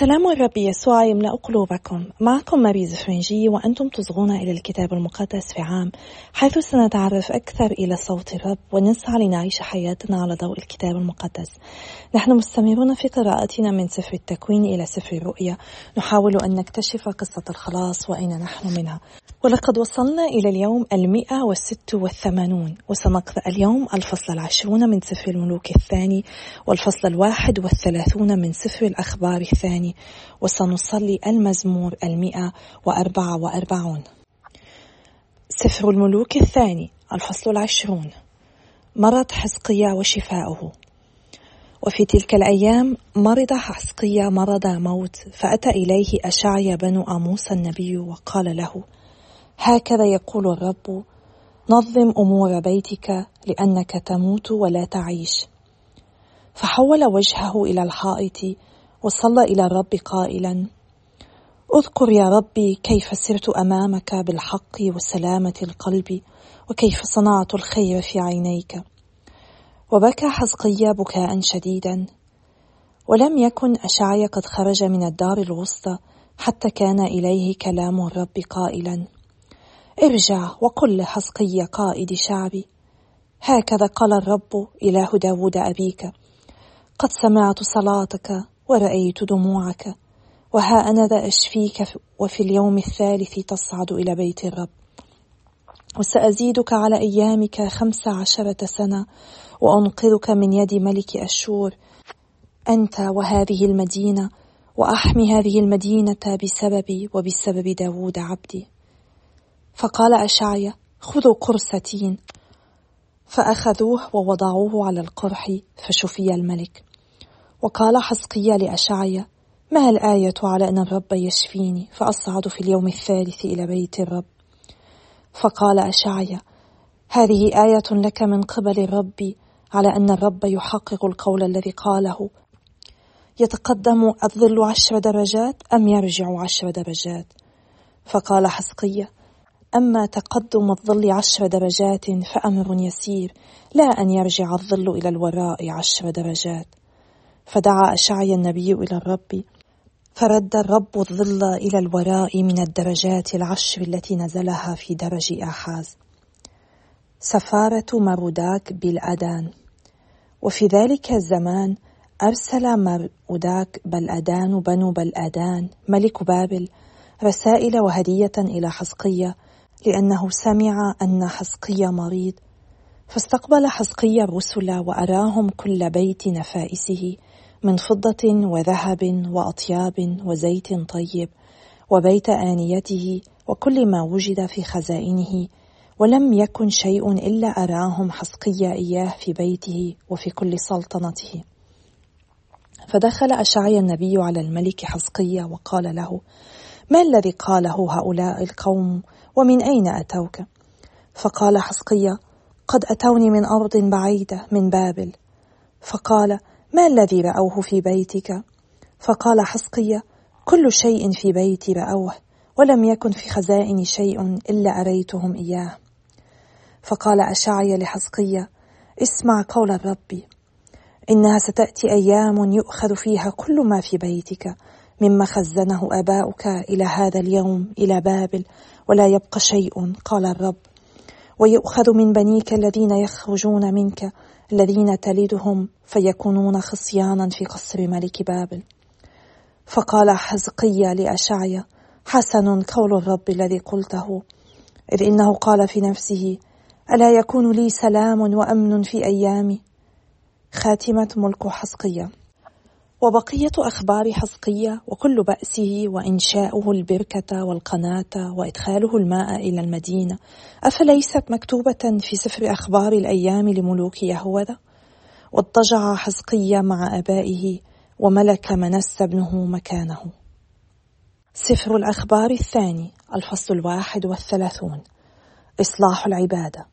سلام الرب يسوع يملأ قلوبكم. معكم ماريز فرنجي وأنتم تصغون إلى الكتاب المقدس في عام حيث سنتعرف أكثر إلى صوت الرب ونسعى لنعيش حياتنا على ضوء الكتاب المقدس. نحن مستمرون في قراءتنا من سفر التكوين إلى سفر الرؤيا. نحاول أن نكتشف قصة الخلاص وأين نحن منها. ولقد وصلنا إلى اليوم المئة والست والثمانون وسنقرأ اليوم الفصل العشرون من سفر الملوك الثاني والفصل الواحد والثلاثون من سفر الأخبار الثاني. وسنصلي المزمور المئة وأربعة وأربعون. سفر الملوك الثاني الفصل العشرون. مرض حزقيا وشفاؤه. وفي تلك الأيام مرض حزقيا مرض موت فأتى إليه أشعيا بن أموس النبي وقال له هكذا يقول الرب نظم أمور بيتك لأنك تموت ولا تعيش فحول وجهه إلى الحائط وصلى إلى الرب قائلا أذكر يا ربي كيف سرت أمامك بالحق وسلامة القلب وكيف صنعت الخير في عينيك وبكى حزقيا بكاء شديدا ولم يكن اشعيا قد خرج من الدار الوسطى حتى كان إليه كلام الرب قائلا ارجع وقل لحزقية قائد شعبي هكذا قال الرب إله داود أبيك قد سمعت صلاتك ورأيت دموعك وها أنا ذا أشفيك وفي اليوم الثالث تصعد إلى بيت الرب. وسأزيدك على أيامك خمس عشرة سنة وأنقذك من يد ملك أشور. أنت وهذه المدينة وأحمي هذه المدينة بسببي وبسبب داود عبدي. فقال أشعيا خذوا قرصتين فأخذوه ووضعوه على القرح فشفي الملك. وقال حزقيا لأشعيا ما الآية على أن الرب يشفيني؟ فأصعد في اليوم الثالث إلى بيت الرب. فقال أشعيا هذه آية لك من قبل الرب على أن الرب يحقق القول الذي قاله. يتقدم الظل عشر درجات أم يرجع عشر درجات؟ فقال حزقيا أما تقدم الظل عشر درجات فأمر يسير لا أن يرجع الظل إلى الوراء عشر درجات. فدعا أشعيا النبي إلى الرب فرد الرب الظل إلى الوراء من الدرجات العشر التي نزلها في درج آحاز. سفارة مروداك بالأدان. وفي ذلك الزمان أرسل مروداك بلأدان بنو بلأدان ملك بابل رسائل وهدية إلى حزقية لأنه سمع أن حزقيا مريض. فاستقبل حزقيا الرسل وأراهم كل بيت نفائسه. من فضة وذهب وأطياب وزيت طيب وبيت آنيته وكل ما وجد في خزائنه ولم يكن شيء إلا أراهم حزقيا إياه في بيته وفي كل سلطنته. فدخل أشعيا النبي على الملك حزقيا وقال له ما الذي قاله هؤلاء القوم؟ ومن أين أتوك؟ فقال حسقية قد أتوني من أرض بعيدة من بابل. فقال ما الذي رأوه في بيتك؟ فقال حسقية كل شيء في بيتي رأوه ولم يكن في خزائن شيء إلا أريتهم إياه فقال أشعيا لحسقية اسمع قول الرب إنها ستأتي أيام يؤخذ فيها كل ما في بيتك مما خزنه آباؤك إلى هذا اليوم إلى بابل ولا يبقى شيء قال الرب ويؤخذ من بنيك الذين يخرجون منك الذين تلدهم فيكونون خصيانا في قصر ملك بابل. فقال حزقيا لأشعيا حسن قول الرب الذي قلته إذ إنه قال في نفسه ألا يكون لي سلام وأمن في أيامي؟ خاتمة ملك حزقيا وبقية أخبار حزقية وكل بأسه وإنشاؤه البركة والقناة وإدخاله الماء إلى المدينة. أفليست مكتوبة في سفر أخبار الأيام لملوك يهوذا؟ واضطجع حزقية مع أبائه وملك منس ابنه مكانه. سفر الأخبار الثاني الفصل الواحد والثلاثون. إصلاح العبادة.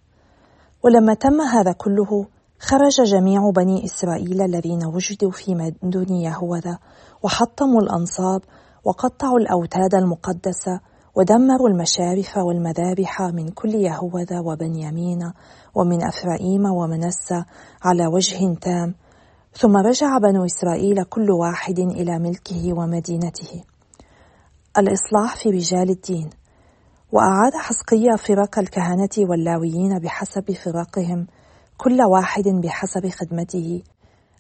ولما تم هذا كله خرج جميع بني إسرائيل الذين وجدوا في مدن يهوذا وحطموا الأنصاب وقطعوا الأوتاد المقدسة ودمروا المشارف والمذابح من كل يهوذا وبنيامين ومن أفرائيم ومنسى على وجه تام. ثم رجع بنو إسرائيل كل واحد إلى ملكه ومدينته. الإصلاح في رجال الدين. وأعاد حسقية فرق الكهنة واللاويين بحسب فرقهم كل واحد بحسب خدمته.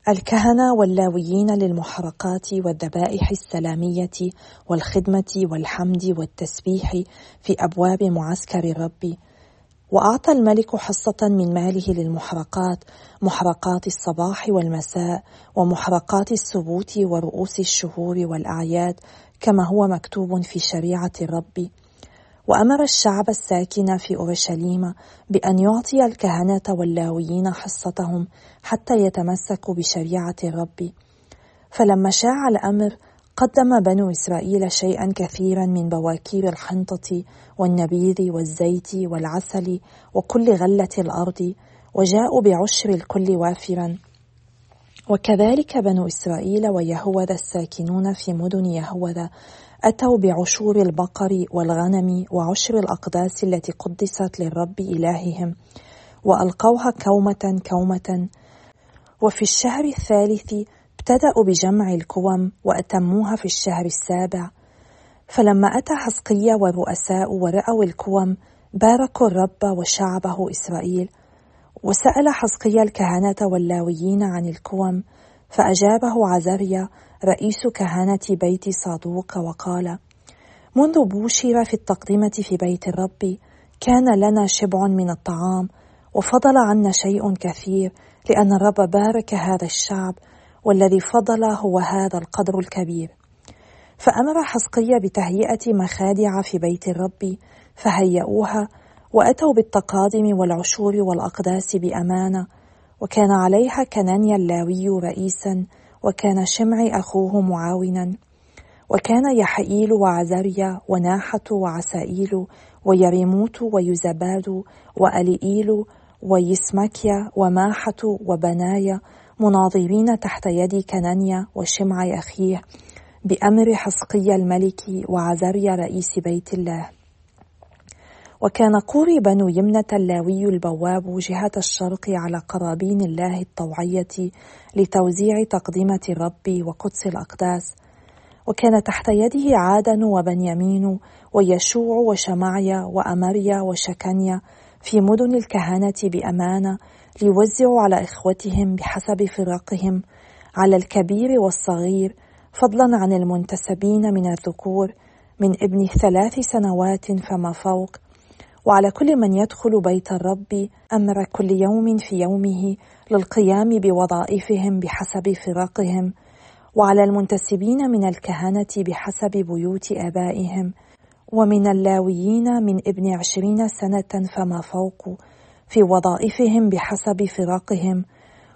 الكهنة واللاويين للمحرقات والذبائح السلامية والخدمة والحمد والتسبيح في أبواب معسكر الرب وأعطى الملك حصة من ماله للمحرقات محرقات الصباح والمساء ومحرقات السبوت ورؤوس الشهور والأعياد كما هو مكتوب في شريعة الرب. وأمر الشعب الساكن في أورشليم بأن يعطي الكهنة واللاويين حصتهم حتى يتمسكوا بشريعة الرب. فلما شاع الأمر قدم بنو إسرائيل شيئا كثيرا من بواكير الحنطة والنبيذ والزيت والعسل وكل غلة الأرض وجاءوا بعشر الكل وافرا. وكذلك بنو إسرائيل ويهوذا الساكنون في مدن يهوذا أتوا بعشور البقر والغنم وعشر الأقداس التي قدست للرب إلههم وألقوها كومة كومة. وفي الشهر الثالث ابتدأوا بجمع الكوم وأتموها في الشهر السابع. فلما أتى حسقية والرؤساء ورأوا الكوم باركوا الرب وشعبه إسرائيل. وسأل حسقية الكهنة واللاويين عن الكوم فأجابه عزريا رئيس كهنة بيت صادوق وقال منذ بوشر في التقدمة في بيت الرب كان لنا شبع من الطعام وفضل عنا شيء كثير لأن الرب بارك هذا الشعب والذي فضل هو هذا القدر الكبير. فأمر حسقية بتهيئة مخادع في بيت الرب فهيئوها وأتوا بالتقادم والعشور والأقداس بأمانة وكان عليها كنانيا اللاوي رئيسا وكان شمع أخوه معاونا. وكان يحييل وعزريا وناحة وعسائيل ويريموت ويزباد وأليئيل ويسمكيا وماحة وبنايا مناظرين تحت يد كنانيا وشمع أخيه بأمر حسقي الملك وعزريا رئيس بيت الله. وكان قوري بنو يمنة اللاوي البواب جهة الشرق على قرابين الله الطوعية لتوزيع تقدمة الرب وقدس الأقداس. وكان تحت يده عادن وبنيامين ويشوع وشمعيا وأمريا وشكنيا في مدن الكهنة بأمانة ليوزعوا على إخوتهم بحسب فرقهم على الكبير والصغير فضلا عن المنتسبين من الذكور من ابن ثلاث سنوات فما فوق وعلى كل من يدخل بيت الرب أمر كل يوم في يومه للقيام بوظائفهم بحسب فرقهم وعلى المنتسبين من الكهنة بحسب بيوت آبائهم ومن اللاويين من ابن عشرين سنة فما فوق في وظائفهم بحسب فرقهم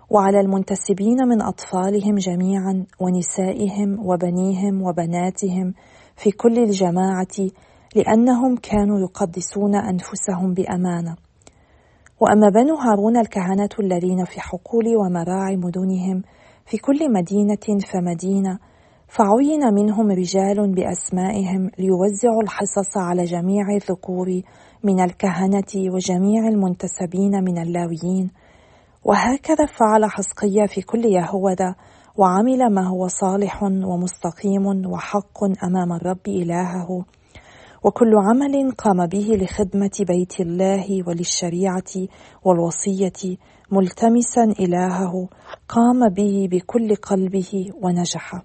وعلى المنتسبين من أطفالهم جميعا ونسائهم وبنيهم وبناتهم في كل الجماعة لأنهم كانوا يقدسون أنفسهم بأمانة. وأما بنو هارون الكهنة الذين في حقول ومراعي مدنهم في كل مدينة فمدينة فعين منهم رجال بأسمائهم ليوزعوا الحصص على جميع الذكور من الكهنة وجميع المنتسبين من اللاويين. وهكذا فعل حسقية في كل يهوذا وعمل ما هو صالح ومستقيم وحق أمام الرب إلهه. وكل عمل قام به لخدمة بيت الله وللشريعة والوصية ملتمسا إلهه قام به بكل قلبه ونجح.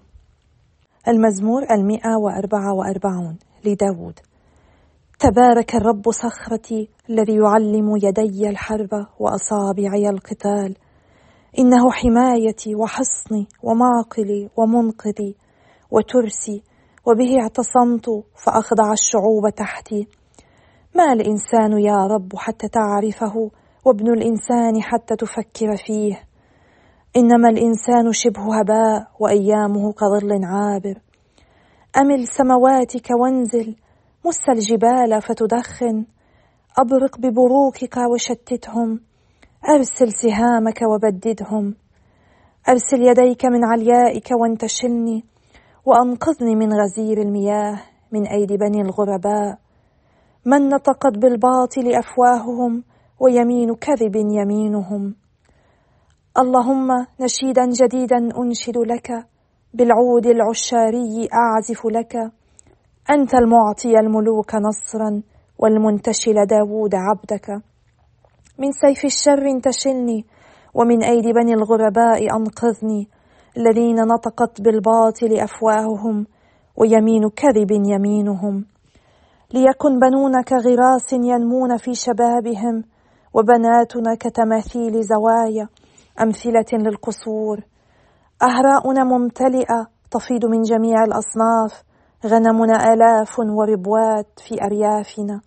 المزمور المئة وأربعة وأربعون لداود. تبارك الرب صخرتي الذي يعلم يدي الحرب وأصابعي القتال. إنه حمايتي وحصني ومعقلي ومنقذي وترسي وبه اعتصمت فأخضع الشعوب تحتي. ما الإنسان يا رب حتى تعرفه وابن الإنسان حتى تفكر فيه؟ إنما الإنسان شبه هباء وأيامه كظل عابر. أمل سمواتك وانزل مس الجبال فتدخن؟ أبرق ببروكك وشتتهم. أرسل سهامك وبددهم. أرسل يديك من عليائك وانتشلني. وأنقذني من غزير المياه من أيدي بني الغرباء. من نطقت بالباطل أفواههم ويمين كذب يمينهم. اللهم نشيدا جديدا أنشد لك بالعود العشاري أعزف لك. أنت المعطي الملوك نصرا والمنتشل داوود عبدك. من سيف الشر انتشلني ومن أيدي بني الغرباء أنقذني. الذين نطقت بالباطل أفواههم ويمين كذب يمينهم. ليكن بنون كغراس ينمون في شبابهم وبناتنا كتماثيل زوايا أمثلة للقصور. أهراؤنا ممتلئة تفيض من جميع الأصناف غنمنا آلاف وربوات في أريافنا.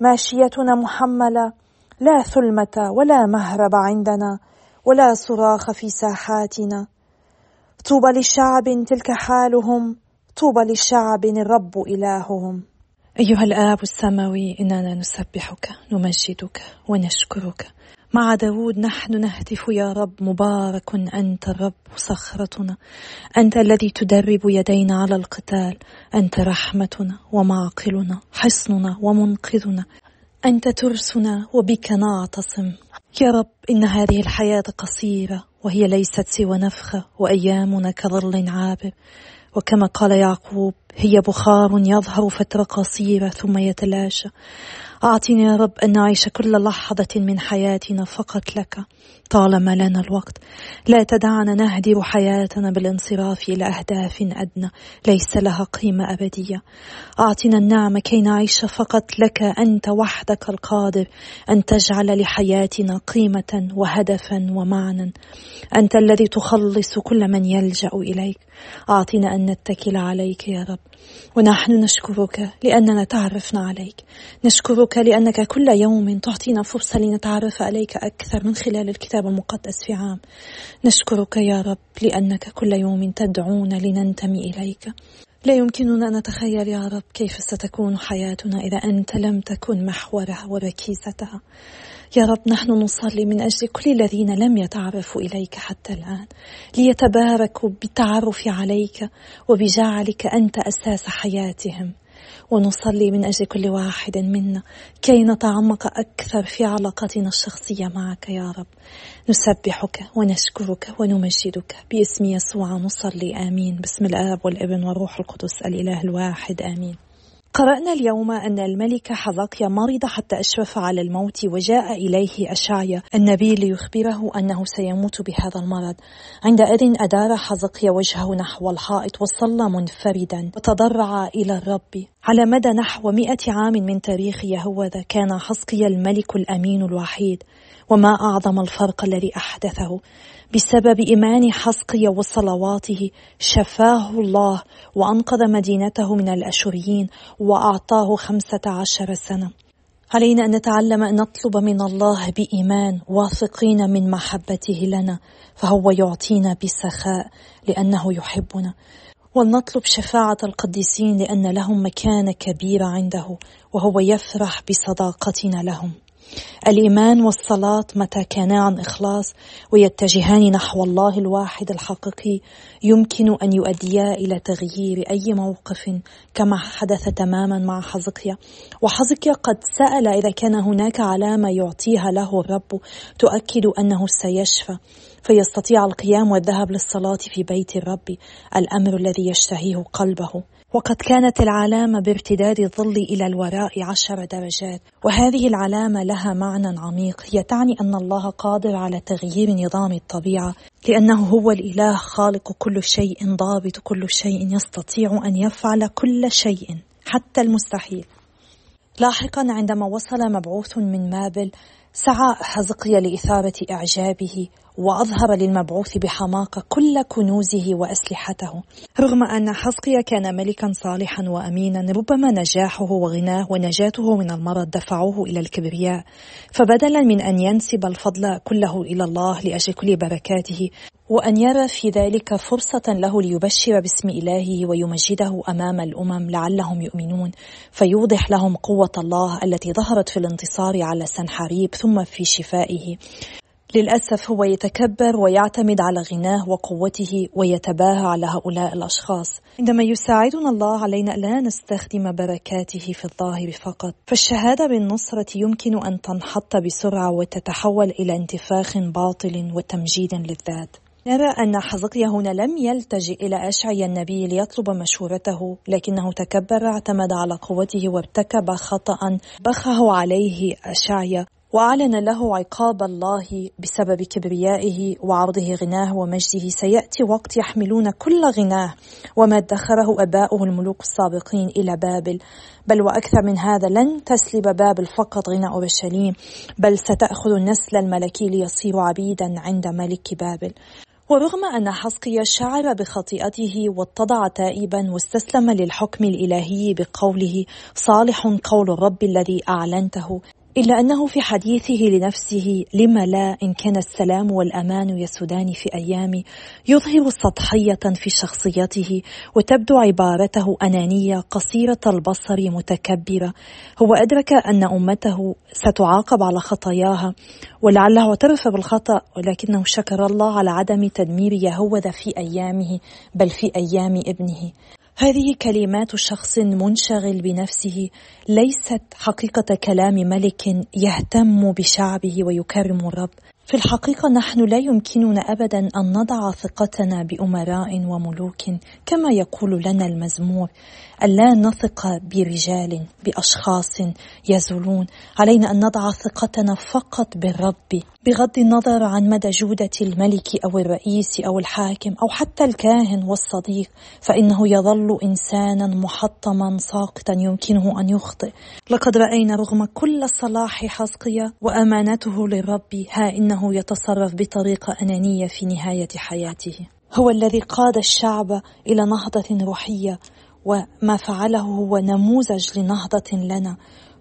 ماشيتنا محملة لا ثلمة ولا مهرب عندنا ولا صراخ في ساحاتنا. طوبى للشعب تلك حالهم طوبى للشعب الرب إلههم. أيها الآب السماوي إننا نسبحك نمجدك ونشكرك. مع داود نحن نهتف يا رب مبارك أنت الرب صخرتنا. أنت الذي تدرب يدينا على القتال أنت رحمتنا ومعقلنا حصننا ومنقذنا. أنت ترسنا وبك نعتصم. يا رب إن هذه الحياة قصيرة وهي ليست سوى نفخة وأيامنا كظل عابر. وكما قال يعقوب هي بخار يظهر فترة قصيرة ثم يتلاشى. أعطني يا رب أن نعيش كل لحظة من حياتنا فقط لك طالما لنا الوقت. لا تدعنا نهدر حياتنا بالانصراف إلى أهداف أدنى ليس لها قيمة أبدية. أعطنا النعمة كي نعيش فقط لك أنت وحدك القادر أن تجعل لحياتنا قيمة وهدفا ومعنى. أنت الذي تخلص كل من يلجأ إليك. أعطنا أن نتكل عليك يا رب. ونحن نشكرك لأننا تعرفنا عليك. نشكرك لأنك كل يوم تعطينا فرصة لنتعرف عليك أكثر من خلال الكتاب المقدس في عام. نشكرك يا رب لأنك كل يوم تدعونا لننتمي إليك. لا يمكننا أن نتخيل يا رب كيف ستكون حياتنا إذا أنت لم تكن محورها وركيزتها. يا رب نحن نصلي من أجل كل الذين لم يتعرفوا إليك حتى الآن. ليتباركوا بالتعرف عليك وبجعلك أنت أساس حياتهم. ونصلي من أجل كل واحد منا كي نتعمق أكثر في علاقتنا الشخصية معك يا رب. نسبحك ونشكرك ونمجدك باسم يسوع نصلي آمين. باسم الآب والابن والروح القدس الإله الواحد آمين. قرأنا اليوم أن الملك حزقيا مرض حتى أشرف على الموت وجاء إليه أشعيا النبي ليخبره أنه سيموت بهذا المرض. عندئذ أدار حزقيا وجهه نحو الحائط وصلى منفردا. وتضرع إلى الرب. على مدى نحو مئة عام من تاريخ يهوذا كان حزقيا الملك الأمين الوحيد. وما أعظم الفرق الذي أحدثه. بسبب إيمان حسقي وصلواته شفاه الله وأنقذ مدينته من الأشوريين وأعطاه خمسة عشر سنة. علينا أن نتعلم أن نطلب من الله بإيمان واثقين من محبته لنا فهو يعطينا بسخاء لأنه يحبنا. ولنطلب شفاعة القديسين لأن لهم مكانة كبيرة عنده وهو يفرح بصداقتنا لهم. الإيمان والصلاة متى كانا عن إخلاص ويتجهان نحو الله الواحد الحقيقي يمكن أن يؤديا إلى تغيير أي موقف كما حدث تماما مع حزقيا. وحزقيا قد سأل إذا كان هناك علامة يعطيها له الرب تؤكد أنه سيشفى. فيستطيع القيام والذهاب للصلاة في بيت الرب الأمر الذي يشتهيه قلبه. وقد كانت العلامة بارتداد الظل إلى الوراء عشر درجات وهذه العلامة لها معنى عميق. هي تعني أن الله قادر على تغيير نظام الطبيعة لأنه هو الإله خالق كل شيء ضابط كل شيء يستطيع أن يفعل كل شيء حتى المستحيل. لاحقا عندما وصل مبعوث من مابل سعى حزقيا لإثارة إعجابه وأظهر للمبعوث بحماقة كل كنوزه وأسلحته. رغم أن حزقيا كان ملكا صالحا وأمينا ربما نجاحه وغناه ونجاته من المرض دفعوه إلى الكبرياء. فبدلا من أن ينسب الفضل كله إلى الله لأجل كل بركاته وأن يرى في ذلك فرصة له ليبشر باسم إلهه ويمجده أمام الأمم لعلهم يؤمنون. فيوضح لهم قوة الله التي ظهرت في الانتصار على سنحاريب ثم في شفائه. للأسف هو يتكبر ويعتمد على غناه وقوته ويتباهى على هؤلاء الأشخاص. عندما يساعدنا الله علينا لا نستخدم بركاته في الظاهر فقط. فالشهادة بالنصرة يمكن أن تنحط بسرعة وتتحول إلى انتفاخ باطل وتمجيد للذات. نرى أن حزقيا هنا لم يلتجئ إلى أشعيا النبي ليطلب مشورته لكنه تكبر اعتمد على قوته وارتكب خطأ بخه عليه أشعيا وأعلن له عقاب الله بسبب كبريائه وعرضه غناه ومجده. سيأتي وقت يحملون كل غناه وما ادخره أباؤه الملوك السابقين إلى بابل. بل وأكثر من هذا لن تسلب بابل فقط غنى أورشليم بل ستأخذ النسل الملكي ليصير عبيدا عند ملك بابل. ورغم أن حسقيا شعر بخطيئته واتضع تائبا واستسلم للحكم الإلهي بقوله صالح قول الرب الذي أعلنته إلا أنه في حديثه لنفسه لما لا إن كان السلام والأمان يسودان في أيامي يظهر سطحية في شخصيته وتبدو عبارته أنانية قصيرة البصر متكبرة هو أدرك أن أمته ستعاقب على خطاياها ولعله اعترف بالخطأ ولكنه شكر الله على عدم تدمير يهوذا في أيامه بل في أيام ابنه. هذه كلمات شخص منشغل بنفسه ليست حقيقة كلام ملك يهتم بشعبه ويكرم الرب. في الحقيقة نحن لا يمكننا أبدا أن نضع ثقتنا بأمراء وملوك كما يقول لنا المزمور. ألا نثق برجال بأشخاص يزولون. علينا أن نضع ثقتنا فقط بالرب بغض النظر عن مدى جودة الملك أو الرئيس أو الحاكم أو حتى الكاهن والصديق. فإنه يظل إنسانا محطما ساقطا يمكنه أن يخطئ. لقد رأينا رغم كل صلاح حسقية وأمانته للرب ها إنه يتصرف بطريقة أنانية في نهاية حياته. هو الذي قاد الشعب إلى نهضة روحية وما فعله هو نموذج لنهضة لنا.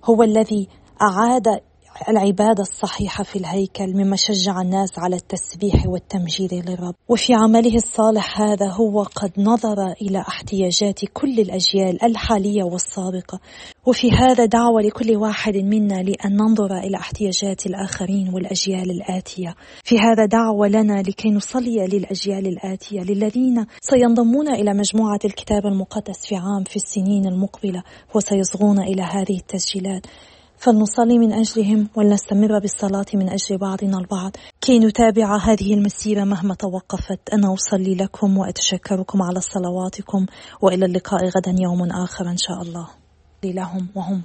هو الذي أعاد العبادة الصحيحة في الهيكل مما شجع الناس على التسبيح والتمجيد للرب. وفي عمله الصالح هذا هو قد نظر إلى احتياجات كل الأجيال الحالية والسابقة. وفي هذا دعوة لكل واحد منا لأن ننظر إلى احتياجات الآخرين والأجيال الآتية. في هذا دعوة لنا لكي نصلي للأجيال الآتية للذين سينضمون إلى مجموعة الكتاب المقدس في عام في السنين المقبلة وسيصغون إلى هذه التسجيلات. فلنصلي من أجلهم ولنستمر بالصلاة من أجل بعضنا البعض. كي نتابع هذه المسيرة مهما توقفت أنا أصلي لكم وأتشكركم على صلواتكم وإلى اللقاء غدا يوم آخر إن شاء الله. لهم وهم.